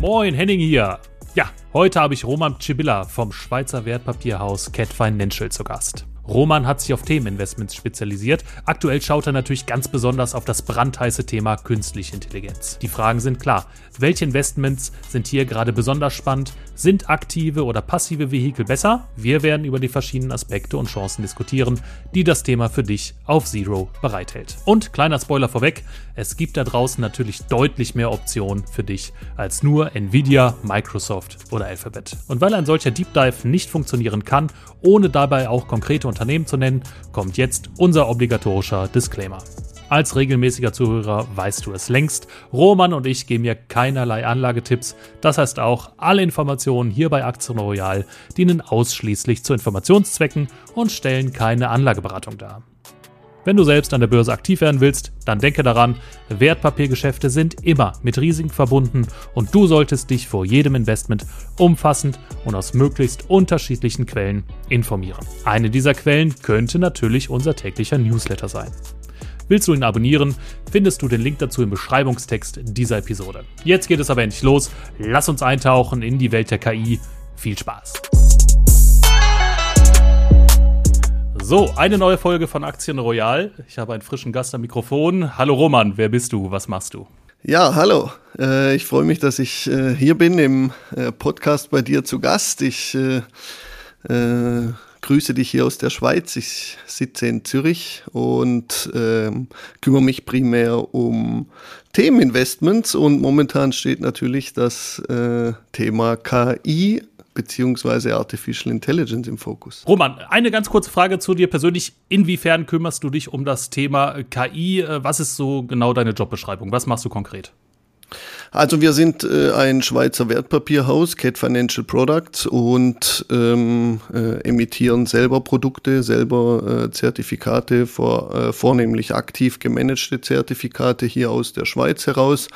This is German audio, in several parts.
Moin, Henning hier. Ja, heute habe ich Roman Cibilla vom Schweizer Wertpapierhaus Cat Financial zu Gast. Roman hat sich auf Themeninvestments spezialisiert. Aktuell schaut er natürlich ganz besonders auf das brandheiße Thema künstliche Intelligenz. Die Fragen sind klar. Welche Investments sind hier gerade besonders spannend? Sind aktive oder passive Vehikel besser? Wir werden über die verschiedenen Aspekte und Chancen diskutieren, die das Thema für dich auf Zero bereithält. Und kleiner Spoiler vorweg, es gibt da draußen natürlich deutlich mehr Optionen für dich als nur Nvidia, Microsoft oder Alphabet. Und weil ein solcher Deep Dive nicht funktionieren kann, ohne dabei auch konkrete Unternehmen zu nennen, kommt jetzt unser obligatorischer Disclaimer. Als regelmäßiger Zuhörer weißt du es längst. Roman und ich geben mir keinerlei Anlagetipps. Das heißt auch, alle Informationen hier bei Aktien Royal dienen ausschließlich zu Informationszwecken und stellen keine Anlageberatung dar. Wenn du selbst an der Börse aktiv werden willst, dann denke daran, Wertpapiergeschäfte sind immer mit Risiken verbunden und du solltest dich vor jedem Investment umfassend und aus möglichst unterschiedlichen Quellen informieren. Eine dieser Quellen könnte natürlich unser täglicher Newsletter sein. Willst du ihn abonnieren, findest du den Link dazu im Beschreibungstext dieser Episode. Jetzt geht es aber endlich los. Lass uns eintauchen in die Welt der KI. Viel Spaß! So, eine neue Folge von Aktien Royal. Ich habe einen frischen Gast am Mikrofon. Hallo Roman, wer bist du? Was machst du? Ja, hallo. Äh, ich freue mich, dass ich äh, hier bin im äh, Podcast bei dir zu Gast. Ich grüße dich hier aus der Schweiz. Ich sitze in Zürich und ähm, kümmere mich primär um Themeninvestments und momentan steht natürlich das Thema KI beziehungsweise Artificial Intelligence im Fokus. Roman, eine ganz kurze Frage zu dir persönlich. Inwiefern kümmerst du dich um das Thema KI? Was ist so genau deine Jobbeschreibung? Was machst du konkret? Also wir sind äh, ein Schweizer Wertpapierhaus, Cat Financial Products, und ähm, äh, emittieren selber Produkte, selber äh, Zertifikate, vor, äh, vornehmlich aktiv gemanagte Zertifikate hier aus der Schweiz heraus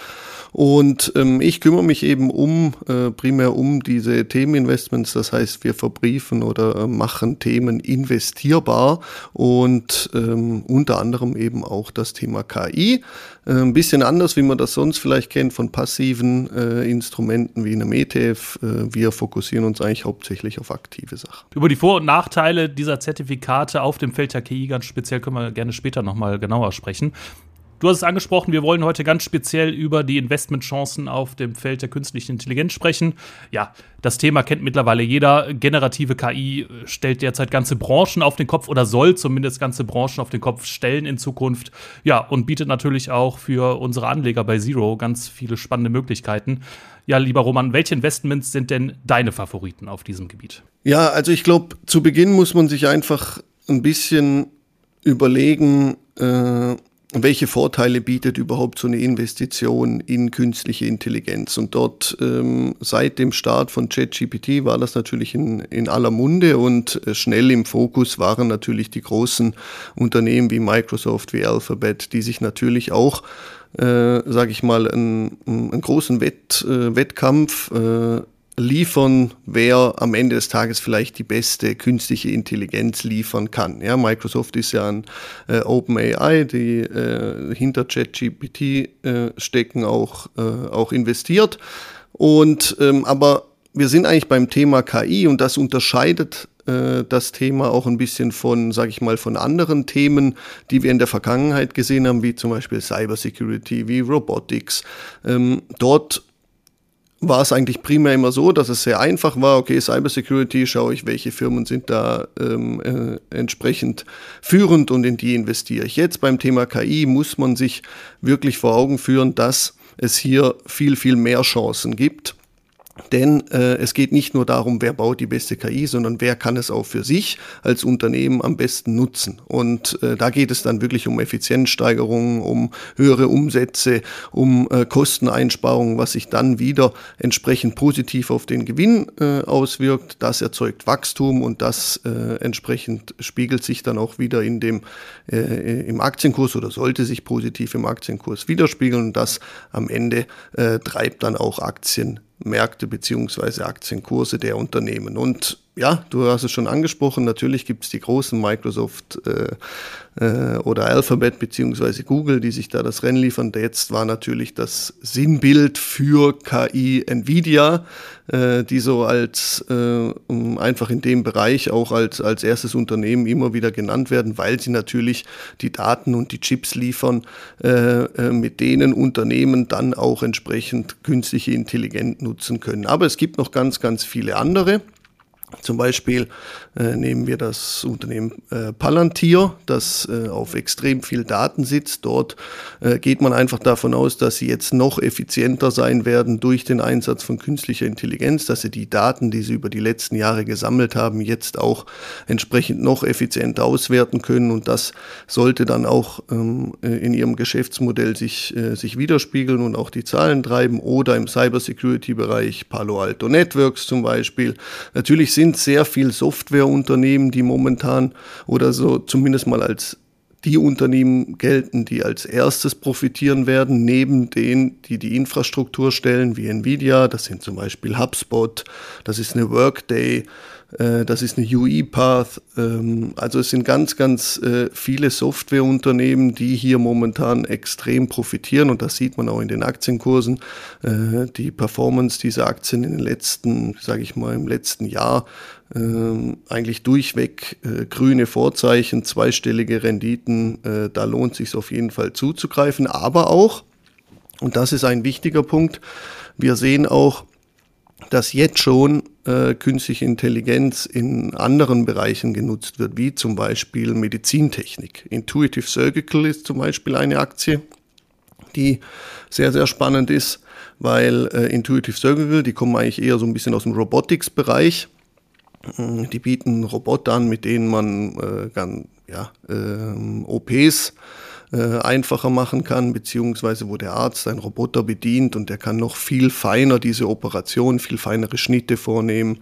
und ähm, ich kümmere mich eben um, äh, primär um diese Themeninvestments. Das heißt, wir verbriefen oder äh, machen Themen investierbar und ähm, unter anderem eben auch das Thema KI. Äh, ein bisschen anders, wie man das sonst vielleicht kennt von passiven äh, Instrumenten wie einem ETF. Äh, wir fokussieren uns eigentlich hauptsächlich auf aktive Sachen. Über die Vor- und Nachteile dieser Zertifikate auf dem Feld der KI ganz speziell können wir gerne später nochmal genauer sprechen. Du hast es angesprochen, wir wollen heute ganz speziell über die Investmentchancen auf dem Feld der künstlichen Intelligenz sprechen. Ja, das Thema kennt mittlerweile jeder. Generative KI stellt derzeit ganze Branchen auf den Kopf oder soll zumindest ganze Branchen auf den Kopf stellen in Zukunft. Ja, und bietet natürlich auch für unsere Anleger bei Zero ganz viele spannende Möglichkeiten. Ja, lieber Roman, welche Investments sind denn deine Favoriten auf diesem Gebiet? Ja, also ich glaube, zu Beginn muss man sich einfach ein bisschen überlegen, äh, welche Vorteile bietet überhaupt so eine Investition in künstliche Intelligenz? Und dort ähm, seit dem Start von ChatGPT war das natürlich in, in aller Munde und äh, schnell im Fokus waren natürlich die großen Unternehmen wie Microsoft, wie Alphabet, die sich natürlich auch äh, sage ich mal, einen, einen großen Wett, äh, Wettkampf äh, liefern, wer am Ende des Tages vielleicht die beste künstliche Intelligenz liefern kann. Ja, Microsoft ist ja an äh, OpenAI, die äh, hinter ChatGPT äh, stecken, auch, äh, auch investiert. Und ähm, aber wir sind eigentlich beim Thema KI und das unterscheidet äh, das Thema auch ein bisschen von, sage ich mal, von anderen Themen, die wir in der Vergangenheit gesehen haben, wie zum Beispiel Cybersecurity, wie Robotics. Ähm, dort war es eigentlich primär immer so, dass es sehr einfach war, okay, Cybersecurity, schaue ich, welche Firmen sind da ähm, äh, entsprechend führend und in die investiere ich. Jetzt beim Thema KI muss man sich wirklich vor Augen führen, dass es hier viel, viel mehr Chancen gibt denn äh, es geht nicht nur darum, wer baut die beste KI, sondern wer kann es auch für sich als Unternehmen am besten nutzen. Und äh, da geht es dann wirklich um Effizienzsteigerungen, um höhere Umsätze, um äh, Kosteneinsparungen, was sich dann wieder entsprechend positiv auf den Gewinn äh, auswirkt. Das erzeugt Wachstum und das äh, entsprechend spiegelt sich dann auch wieder in dem äh, im Aktienkurs oder sollte sich positiv im Aktienkurs widerspiegeln. Und das am Ende äh, treibt dann auch Aktien Märkte beziehungsweise Aktienkurse der Unternehmen. Und ja, du hast es schon angesprochen, natürlich gibt es die großen Microsoft äh, äh, oder Alphabet beziehungsweise Google, die sich da das Rennen liefern. Jetzt war natürlich das Sinnbild für KI Nvidia, äh, die so als äh, einfach in dem Bereich auch als, als erstes Unternehmen immer wieder genannt werden, weil sie natürlich die Daten und die Chips liefern, äh, äh, mit denen Unternehmen dann auch entsprechend künstliche Intelligenz nutzen können. Aber es gibt noch ganz, ganz viele andere. Zum Beispiel äh, nehmen wir das Unternehmen äh, Palantir, das äh, auf extrem viel Daten sitzt. Dort äh, geht man einfach davon aus, dass sie jetzt noch effizienter sein werden durch den Einsatz von künstlicher Intelligenz, dass sie die Daten, die sie über die letzten Jahre gesammelt haben, jetzt auch entsprechend noch effizienter auswerten können. Und das sollte dann auch ähm, äh, in ihrem Geschäftsmodell sich, äh, sich widerspiegeln und auch die Zahlen treiben. Oder im Cybersecurity-Bereich Palo Alto Networks zum Beispiel. Natürlich sind sind sehr viel Softwareunternehmen, die momentan oder so zumindest mal als die Unternehmen gelten, die als erstes profitieren werden, neben denen, die die Infrastruktur stellen, wie Nvidia, das sind zum Beispiel HubSpot, das ist eine Workday, das ist eine UiPath. Ähm, also es sind ganz, ganz äh, viele Softwareunternehmen, die hier momentan extrem profitieren und das sieht man auch in den Aktienkursen. Äh, die Performance dieser Aktien in den letzten, sage ich mal, im letzten Jahr ähm, eigentlich durchweg grüne Vorzeichen, zweistellige Renditen. da lohnt sich auf jeden Fall zuzugreifen, aber auch, und das ist ein wichtiger Punkt, wir sehen auch, dass jetzt schon äh, künstliche Intelligenz in anderen Bereichen genutzt wird, wie zum Beispiel Medizintechnik. Intuitive Surgical ist zum Beispiel eine Aktie, die sehr, sehr spannend ist, weil äh, Intuitive Surgical, die kommen eigentlich eher so ein bisschen aus dem Robotics-Bereich. Äh, die bieten Roboter an, mit denen man äh, ja, äh, OPs äh, einfacher machen kann, beziehungsweise wo der Arzt einen Roboter bedient und der kann noch viel feiner diese Operation, viel feinere Schnitte vornehmen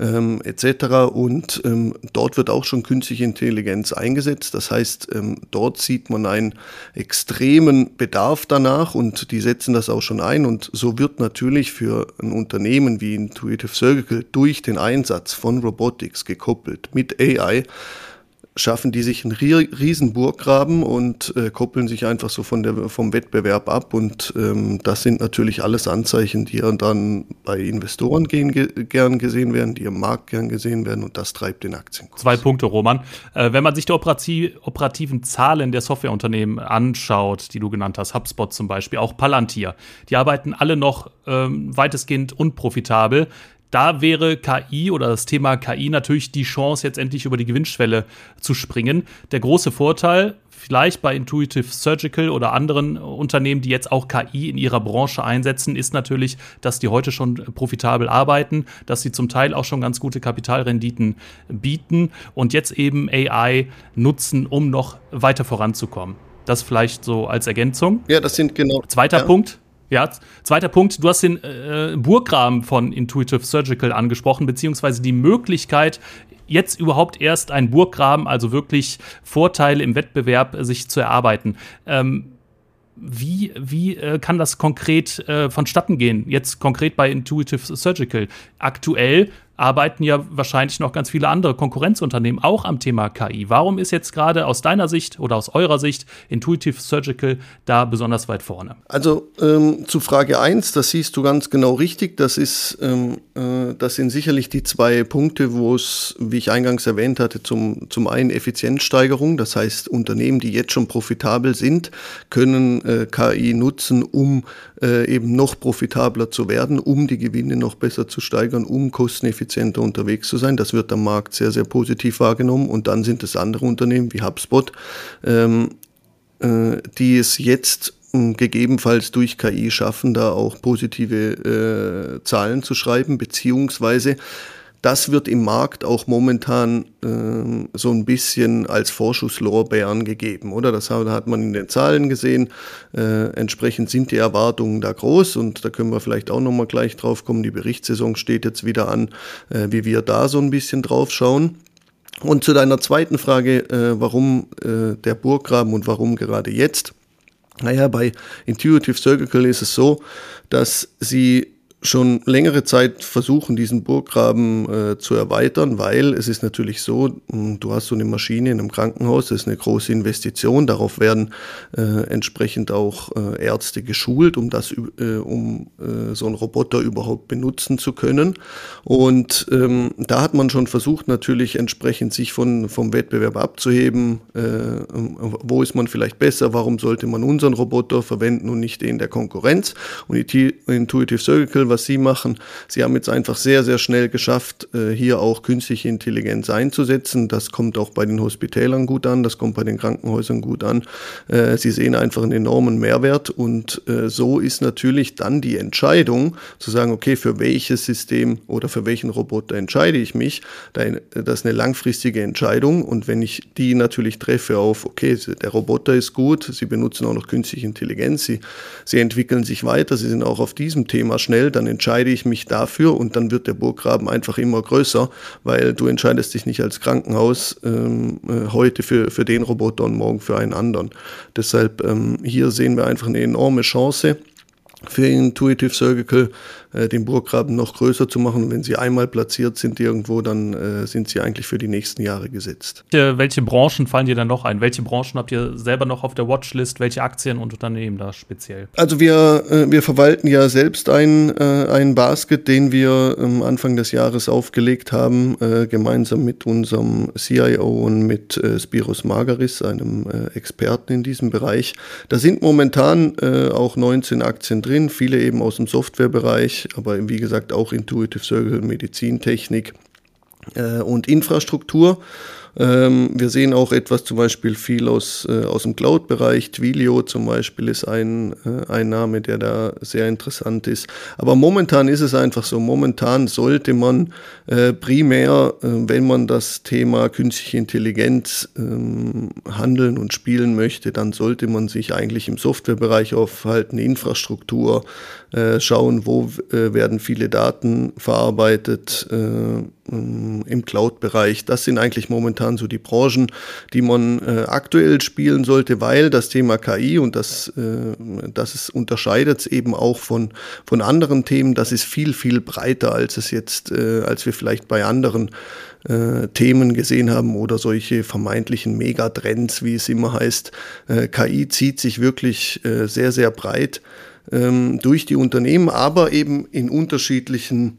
ähm, etc. Und ähm, dort wird auch schon künstliche Intelligenz eingesetzt. Das heißt, ähm, dort sieht man einen extremen Bedarf danach und die setzen das auch schon ein. Und so wird natürlich für ein Unternehmen wie Intuitive Surgical durch den Einsatz von Robotics gekoppelt mit AI schaffen die sich einen riesen Burggraben und äh, koppeln sich einfach so von der, vom Wettbewerb ab. Und ähm, das sind natürlich alles Anzeichen, die dann bei Investoren gehen, ge gern gesehen werden, die im Markt gern gesehen werden und das treibt den Aktienkurs. Zwei Punkte, Roman. Äh, wenn man sich die operativ operativen Zahlen der Softwareunternehmen anschaut, die du genannt hast, HubSpot zum Beispiel, auch Palantir, die arbeiten alle noch ähm, weitestgehend unprofitabel da wäre KI oder das Thema KI natürlich die Chance, jetzt endlich über die Gewinnschwelle zu springen. Der große Vorteil, vielleicht bei Intuitive Surgical oder anderen Unternehmen, die jetzt auch KI in ihrer Branche einsetzen, ist natürlich, dass die heute schon profitabel arbeiten, dass sie zum Teil auch schon ganz gute Kapitalrenditen bieten und jetzt eben AI nutzen, um noch weiter voranzukommen. Das vielleicht so als Ergänzung. Ja, das sind genau. Zweiter ja. Punkt. Ja, zweiter Punkt, du hast den äh, Burggraben von Intuitive Surgical angesprochen, beziehungsweise die Möglichkeit, jetzt überhaupt erst einen Burggraben, also wirklich Vorteile im Wettbewerb, äh, sich zu erarbeiten. Ähm, wie, wie äh, kann das konkret äh, vonstatten gehen? Jetzt konkret bei Intuitive Surgical. Aktuell arbeiten ja wahrscheinlich noch ganz viele andere Konkurrenzunternehmen auch am Thema KI. Warum ist jetzt gerade aus deiner Sicht oder aus eurer Sicht Intuitive Surgical da besonders weit vorne? Also ähm, zu Frage 1, das siehst du ganz genau richtig. Das, ist, ähm, äh, das sind sicherlich die zwei Punkte, wo es, wie ich eingangs erwähnt hatte, zum, zum einen Effizienzsteigerung. Das heißt, Unternehmen, die jetzt schon profitabel sind, können äh, KI nutzen, um äh, eben noch profitabler zu werden, um die Gewinne noch besser zu steigern, um kosteneffizienter unterwegs zu sein. Das wird am Markt sehr, sehr positiv wahrgenommen. Und dann sind es andere Unternehmen wie HubSpot, ähm, äh, die es jetzt hm, gegebenenfalls durch KI schaffen, da auch positive äh, Zahlen zu schreiben, beziehungsweise das wird im Markt auch momentan äh, so ein bisschen als Vorschusslorbeeren gegeben, oder? Das hat man in den Zahlen gesehen. Äh, entsprechend sind die Erwartungen da groß und da können wir vielleicht auch nochmal gleich drauf kommen. Die Berichtssaison steht jetzt wieder an, äh, wie wir da so ein bisschen drauf schauen. Und zu deiner zweiten Frage, äh, warum äh, der Burggraben und warum gerade jetzt? Naja, bei Intuitive Surgical ist es so, dass sie schon längere Zeit versuchen, diesen Burggraben äh, zu erweitern, weil es ist natürlich so, hm, du hast so eine Maschine in einem Krankenhaus, das ist eine große Investition, darauf werden äh, entsprechend auch äh, Ärzte geschult, um das, äh, um äh, so einen Roboter überhaupt benutzen zu können. Und ähm, da hat man schon versucht, natürlich entsprechend sich von, vom Wettbewerb abzuheben. Äh, wo ist man vielleicht besser? Warum sollte man unseren Roboter verwenden und nicht den der Konkurrenz? Und Intuitive Surgical, was sie machen, sie haben jetzt einfach sehr, sehr schnell geschafft, äh, hier auch künstliche Intelligenz einzusetzen. Das kommt auch bei den Hospitälern gut an, das kommt bei den Krankenhäusern gut an. Äh, sie sehen einfach einen enormen Mehrwert und äh, so ist natürlich dann die Entscheidung zu sagen, okay, für welches System oder für welchen Roboter entscheide ich mich. Das ist eine langfristige Entscheidung und wenn ich die natürlich treffe auf, okay, der Roboter ist gut, sie benutzen auch noch künstliche Intelligenz, sie, sie entwickeln sich weiter, sie sind auch auf diesem Thema schnell, dann entscheide ich mich dafür und dann wird der Burggraben einfach immer größer, weil du entscheidest dich nicht als Krankenhaus ähm, äh, heute für, für den Roboter und morgen für einen anderen. Deshalb ähm, hier sehen wir einfach eine enorme Chance für Intuitive Surgical äh, den Burggraben noch größer zu machen. Wenn sie einmal platziert sind irgendwo, dann äh, sind sie eigentlich für die nächsten Jahre gesetzt. Welche Branchen fallen dir dann noch ein? Welche Branchen habt ihr selber noch auf der Watchlist? Welche Aktien und Unternehmen da speziell? Also wir, äh, wir verwalten ja selbst einen, äh, einen Basket, den wir ähm, Anfang des Jahres aufgelegt haben, äh, gemeinsam mit unserem CIO und mit äh, Spiros Margaris, einem äh, Experten in diesem Bereich. Da sind momentan äh, auch 19 Aktien drin, viele eben aus dem Softwarebereich aber wie gesagt auch Intuitive Surgical Medizintechnik äh, und Infrastruktur. Ähm, wir sehen auch etwas zum Beispiel viel aus, äh, aus dem Cloud-Bereich. Twilio zum Beispiel ist ein, äh, ein Name, der da sehr interessant ist. Aber momentan ist es einfach so, momentan sollte man äh, primär, äh, wenn man das Thema künstliche Intelligenz ähm, handeln und spielen möchte, dann sollte man sich eigentlich im Softwarebereich aufhalten, Infrastruktur, äh, schauen, wo äh, werden viele Daten verarbeitet im Cloud-Bereich. Das sind eigentlich momentan so die Branchen, die man äh, aktuell spielen sollte, weil das Thema KI und das, äh, das ist, unterscheidet es eben auch von, von anderen Themen. Das ist viel, viel breiter, als es jetzt, äh, als wir vielleicht bei anderen äh, Themen gesehen haben oder solche vermeintlichen Megatrends, wie es immer heißt. Äh, KI zieht sich wirklich äh, sehr, sehr breit ähm, durch die Unternehmen, aber eben in unterschiedlichen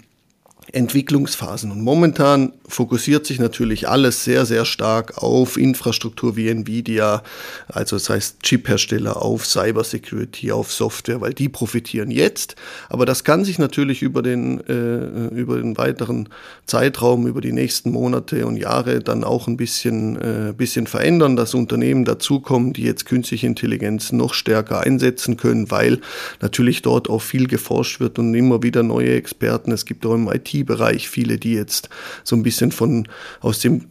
Entwicklungsphasen. Und momentan fokussiert sich natürlich alles sehr, sehr stark auf Infrastruktur wie Nvidia, also das heißt Chip-Hersteller, auf Cybersecurity, auf Software, weil die profitieren jetzt. Aber das kann sich natürlich über den, äh, über den weiteren Zeitraum, über die nächsten Monate und Jahre dann auch ein bisschen, äh, bisschen verändern, dass Unternehmen dazukommen, die jetzt künstliche Intelligenz noch stärker einsetzen können, weil natürlich dort auch viel geforscht wird und immer wieder neue Experten. Es gibt auch im IT-Bereich viele, die jetzt so ein bisschen bisschen von aus dem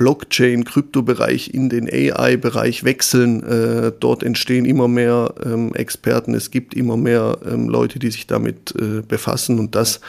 Blockchain, Kryptobereich in den AI-Bereich wechseln. Äh, dort entstehen immer mehr ähm, Experten, es gibt immer mehr ähm, Leute, die sich damit äh, befassen und das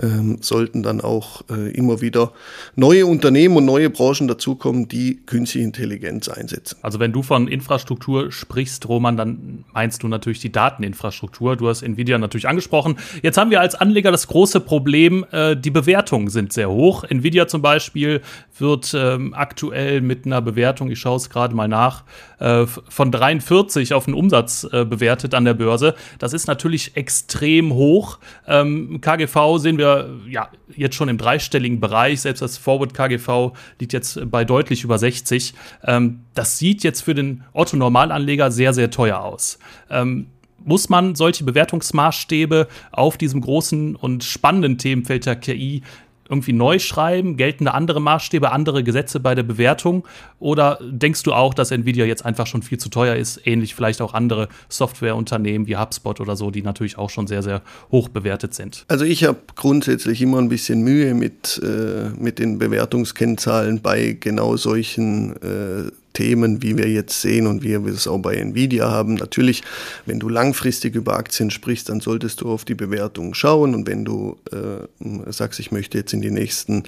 ähm, sollten dann auch äh, immer wieder neue Unternehmen und neue Branchen dazukommen, die künstliche Intelligenz einsetzen. Also wenn du von Infrastruktur sprichst, Roman, dann meinst du natürlich die Dateninfrastruktur. Du hast Nvidia natürlich angesprochen. Jetzt haben wir als Anleger das große Problem, äh, die Bewertungen sind sehr hoch. Nvidia zum Beispiel wird ähm, aktuell mit einer Bewertung, ich schaue es gerade mal nach, äh, von 43 auf den Umsatz äh, bewertet an der Börse. Das ist natürlich extrem hoch. Ähm, KGV sehen wir ja jetzt schon im dreistelligen Bereich. Selbst das Forward KGV liegt jetzt bei deutlich über 60. Ähm, das sieht jetzt für den Otto Normalanleger sehr, sehr teuer aus. Ähm, muss man solche Bewertungsmaßstäbe auf diesem großen und spannenden Themenfeld der KI irgendwie neu schreiben? Gelten da andere Maßstäbe, andere Gesetze bei der Bewertung? Oder denkst du auch, dass Nvidia jetzt einfach schon viel zu teuer ist? Ähnlich vielleicht auch andere Softwareunternehmen wie HubSpot oder so, die natürlich auch schon sehr, sehr hoch bewertet sind. Also ich habe grundsätzlich immer ein bisschen Mühe mit, äh, mit den Bewertungskennzahlen bei genau solchen äh, Themen, wie wir jetzt sehen und wie wir es auch bei Nvidia haben. Natürlich, wenn du langfristig über Aktien sprichst, dann solltest du auf die Bewertung schauen. Und wenn du äh, sagst, ich möchte jetzt in die nächsten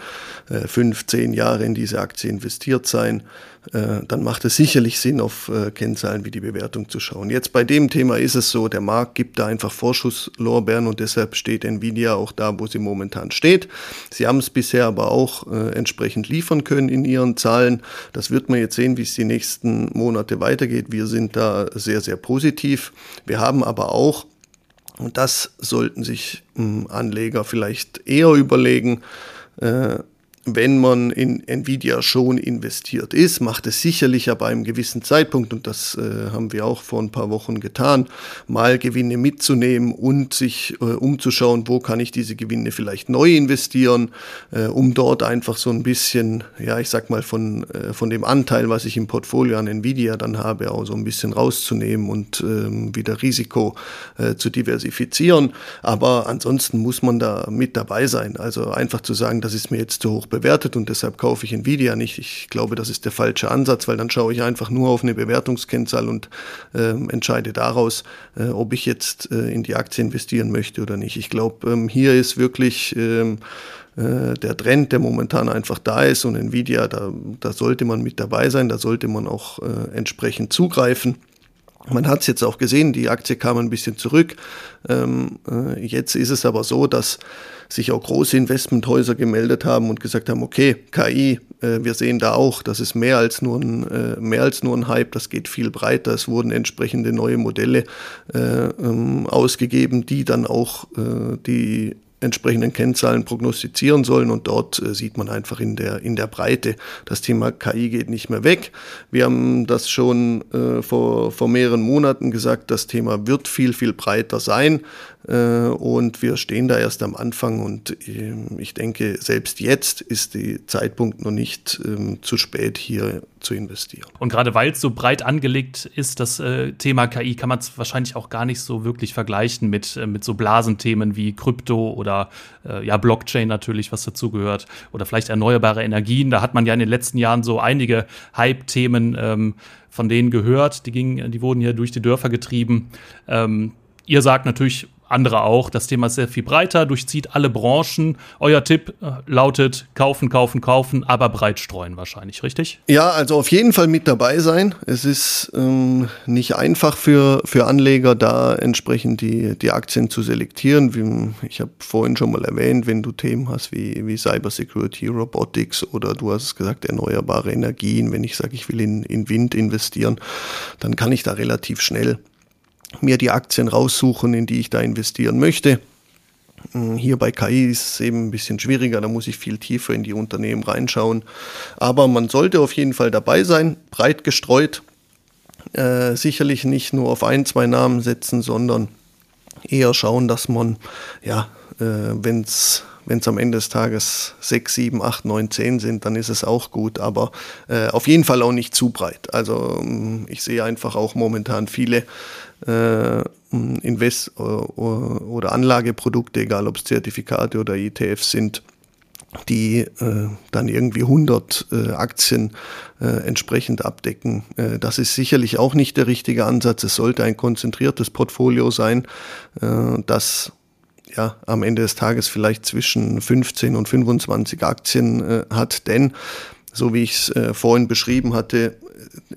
äh, fünf, zehn Jahre in diese Aktie investiert sein, äh, dann macht es sicherlich Sinn, auf äh, Kennzahlen wie die Bewertung zu schauen. Jetzt bei dem Thema ist es so, der Markt gibt da einfach Vorschusslorbeeren und deshalb steht Nvidia auch da, wo sie momentan steht. Sie haben es bisher aber auch äh, entsprechend liefern können in ihren Zahlen. Das wird man jetzt sehen, wie es die nächsten Monate weitergeht. Wir sind da sehr, sehr positiv. Wir haben aber auch und das sollten sich hm, Anleger vielleicht eher überlegen, wenn man in Nvidia schon investiert ist, macht es sicherlich aber einem gewissen Zeitpunkt, und das äh, haben wir auch vor ein paar Wochen getan, mal Gewinne mitzunehmen und sich äh, umzuschauen, wo kann ich diese Gewinne vielleicht neu investieren, äh, um dort einfach so ein bisschen, ja, ich sag mal, von, äh, von dem Anteil, was ich im Portfolio an Nvidia dann habe, auch so ein bisschen rauszunehmen und ähm, wieder Risiko äh, zu diversifizieren. Aber ansonsten muss man da mit dabei sein. Also einfach zu sagen, das ist mir jetzt zu hoch bewertet und deshalb kaufe ich Nvidia nicht. Ich glaube, das ist der falsche Ansatz, weil dann schaue ich einfach nur auf eine Bewertungskennzahl und äh, entscheide daraus, äh, ob ich jetzt äh, in die Aktie investieren möchte oder nicht. Ich glaube, ähm, hier ist wirklich ähm, äh, der Trend, der momentan einfach da ist und Nvidia, da, da sollte man mit dabei sein, da sollte man auch äh, entsprechend zugreifen. Man hat es jetzt auch gesehen, die Aktie kam ein bisschen zurück. Ähm, äh, jetzt ist es aber so, dass sich auch große Investmenthäuser gemeldet haben und gesagt haben, okay, KI, äh, wir sehen da auch, das ist mehr als nur ein, äh, mehr als nur ein Hype, das geht viel breiter. Es wurden entsprechende neue Modelle äh, ähm, ausgegeben, die dann auch äh, die entsprechenden Kennzahlen prognostizieren sollen und dort äh, sieht man einfach in der, in der Breite, das Thema KI geht nicht mehr weg. Wir haben das schon äh, vor, vor mehreren Monaten gesagt, das Thema wird viel, viel breiter sein. Äh, und wir stehen da erst am Anfang und ähm, ich denke, selbst jetzt ist der Zeitpunkt noch nicht ähm, zu spät, hier zu investieren. Und gerade weil es so breit angelegt ist, das äh, Thema KI, kann man es wahrscheinlich auch gar nicht so wirklich vergleichen mit, äh, mit so Blasenthemen wie Krypto oder ja, Blockchain natürlich, was dazugehört, oder vielleicht erneuerbare Energien. Da hat man ja in den letzten Jahren so einige Hype-Themen ähm, von denen gehört. Die, gingen, die wurden hier durch die Dörfer getrieben. Ähm, ihr sagt natürlich, andere auch. Das Thema ist sehr viel breiter, durchzieht alle Branchen. Euer Tipp äh, lautet kaufen, kaufen, kaufen, aber breit streuen wahrscheinlich, richtig? Ja, also auf jeden Fall mit dabei sein. Es ist ähm, nicht einfach für, für Anleger, da entsprechend die, die Aktien zu selektieren. Wie, ich habe vorhin schon mal erwähnt, wenn du Themen hast wie, wie Cybersecurity, Robotics oder du hast gesagt, erneuerbare Energien, wenn ich sage, ich will in, in Wind investieren, dann kann ich da relativ schnell mir die Aktien raussuchen, in die ich da investieren möchte. Hm, hier bei KI ist es eben ein bisschen schwieriger, da muss ich viel tiefer in die Unternehmen reinschauen. Aber man sollte auf jeden Fall dabei sein, breit gestreut. Äh, sicherlich nicht nur auf ein, zwei Namen setzen, sondern eher schauen, dass man, ja, äh, wenn es am Ende des Tages 6, 7, 8, 9, 10 sind, dann ist es auch gut, aber äh, auf jeden Fall auch nicht zu breit. Also hm, ich sehe einfach auch momentan viele äh, Invest- oder Anlageprodukte, egal ob es Zertifikate oder ETFs sind, die äh, dann irgendwie 100 äh, Aktien äh, entsprechend abdecken. Äh, das ist sicherlich auch nicht der richtige Ansatz. Es sollte ein konzentriertes Portfolio sein, äh, das ja, am Ende des Tages vielleicht zwischen 15 und 25 Aktien äh, hat, denn so wie ich es äh, vorhin beschrieben hatte,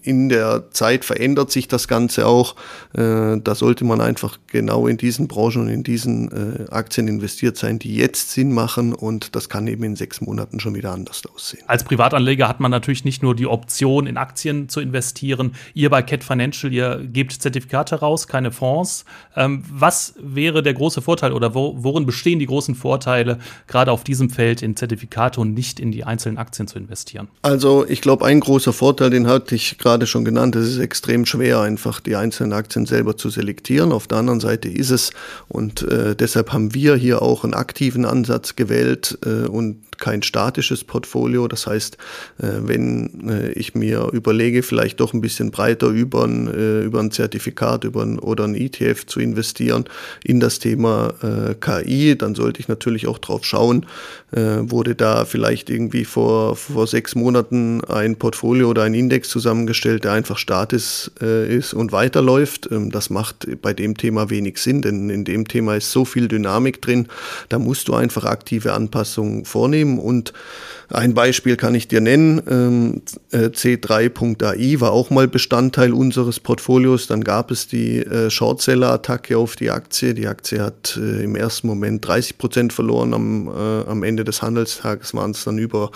in der Zeit verändert sich das Ganze auch. Äh, da sollte man einfach genau in diesen Branchen und in diesen äh, Aktien investiert sein, die jetzt Sinn machen und das kann eben in sechs Monaten schon wieder anders aussehen. Als Privatanleger hat man natürlich nicht nur die Option, in Aktien zu investieren. Ihr bei Cat Financial, ihr gebt Zertifikate raus, keine Fonds. Ähm, was wäre der große Vorteil oder worin bestehen die großen Vorteile, gerade auf diesem Feld in Zertifikate und nicht in die einzelnen Aktien zu investieren? Also ich glaube, ein großer Vorteil, den hatte ich gerade schon genannt, es ist extrem schwer, einfach die einzelnen Aktien selber zu selektieren. Auf der anderen Seite ist es und äh, deshalb haben wir hier auch einen aktiven Ansatz gewählt äh, und kein statisches Portfolio. Das heißt, äh, wenn äh, ich mir überlege, vielleicht doch ein bisschen breiter über ein, äh, über ein Zertifikat über ein, oder ein ETF zu investieren in das Thema KI, dann sollte ich natürlich auch drauf schauen, wurde da vielleicht irgendwie vor, vor sechs Monaten ein Portfolio oder ein Index zusammengestellt, der einfach Status ist und weiterläuft. Ähm, das macht bei dem Thema wenig Sinn, denn in dem Thema ist so viel Dynamik drin, da musst du einfach aktive Anpassungen vornehmen und ein Beispiel kann ich dir nennen. Ähm, äh, C3.ai war auch mal Bestandteil unseres Portfolios. Dann gab es die äh, Shortseller-Attacke auf die Aktie. Die Aktie hat äh, im ersten Moment 30 Prozent verloren. Am, am Ende des Handelstages waren es dann über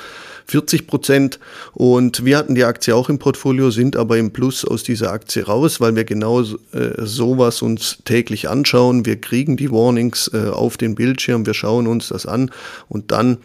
40 Prozent. Und wir hatten die Aktie auch im Portfolio, sind aber im Plus aus dieser Aktie raus, weil wir genau sowas uns täglich anschauen. Wir kriegen die Warnings auf den Bildschirm, wir schauen uns das an und dann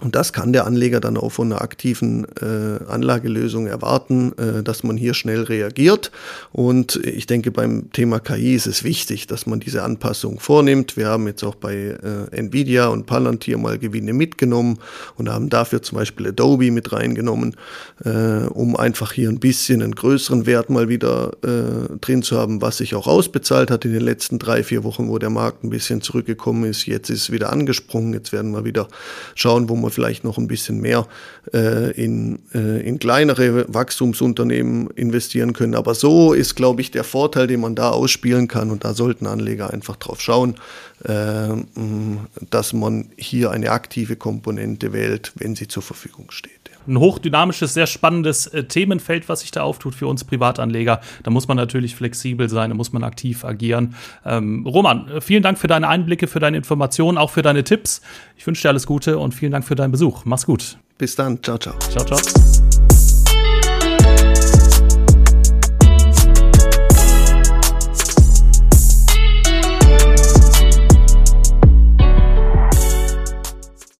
und das kann der Anleger dann auch von einer aktiven äh, Anlagelösung erwarten, äh, dass man hier schnell reagiert. Und ich denke, beim Thema KI ist es wichtig, dass man diese Anpassung vornimmt. Wir haben jetzt auch bei äh, Nvidia und Palantir mal Gewinne mitgenommen und haben dafür zum Beispiel Adobe mit reingenommen, äh, um einfach hier ein bisschen einen größeren Wert mal wieder äh, drin zu haben, was sich auch ausbezahlt hat in den letzten drei, vier Wochen, wo der Markt ein bisschen zurückgekommen ist. Jetzt ist es wieder angesprungen. Jetzt werden wir wieder schauen, wo man vielleicht noch ein bisschen mehr äh, in, äh, in kleinere Wachstumsunternehmen investieren können. Aber so ist, glaube ich, der Vorteil, den man da ausspielen kann. Und da sollten Anleger einfach drauf schauen, äh, dass man hier eine aktive Komponente wählt, wenn sie zur Verfügung steht ein hochdynamisches, sehr spannendes äh, Themenfeld, was sich da auftut für uns Privatanleger. Da muss man natürlich flexibel sein, da muss man aktiv agieren. Ähm, Roman, äh, vielen Dank für deine Einblicke, für deine Informationen, auch für deine Tipps. Ich wünsche dir alles Gute und vielen Dank für deinen Besuch. Mach's gut. Bis dann. Ciao, ciao. Ciao, ciao.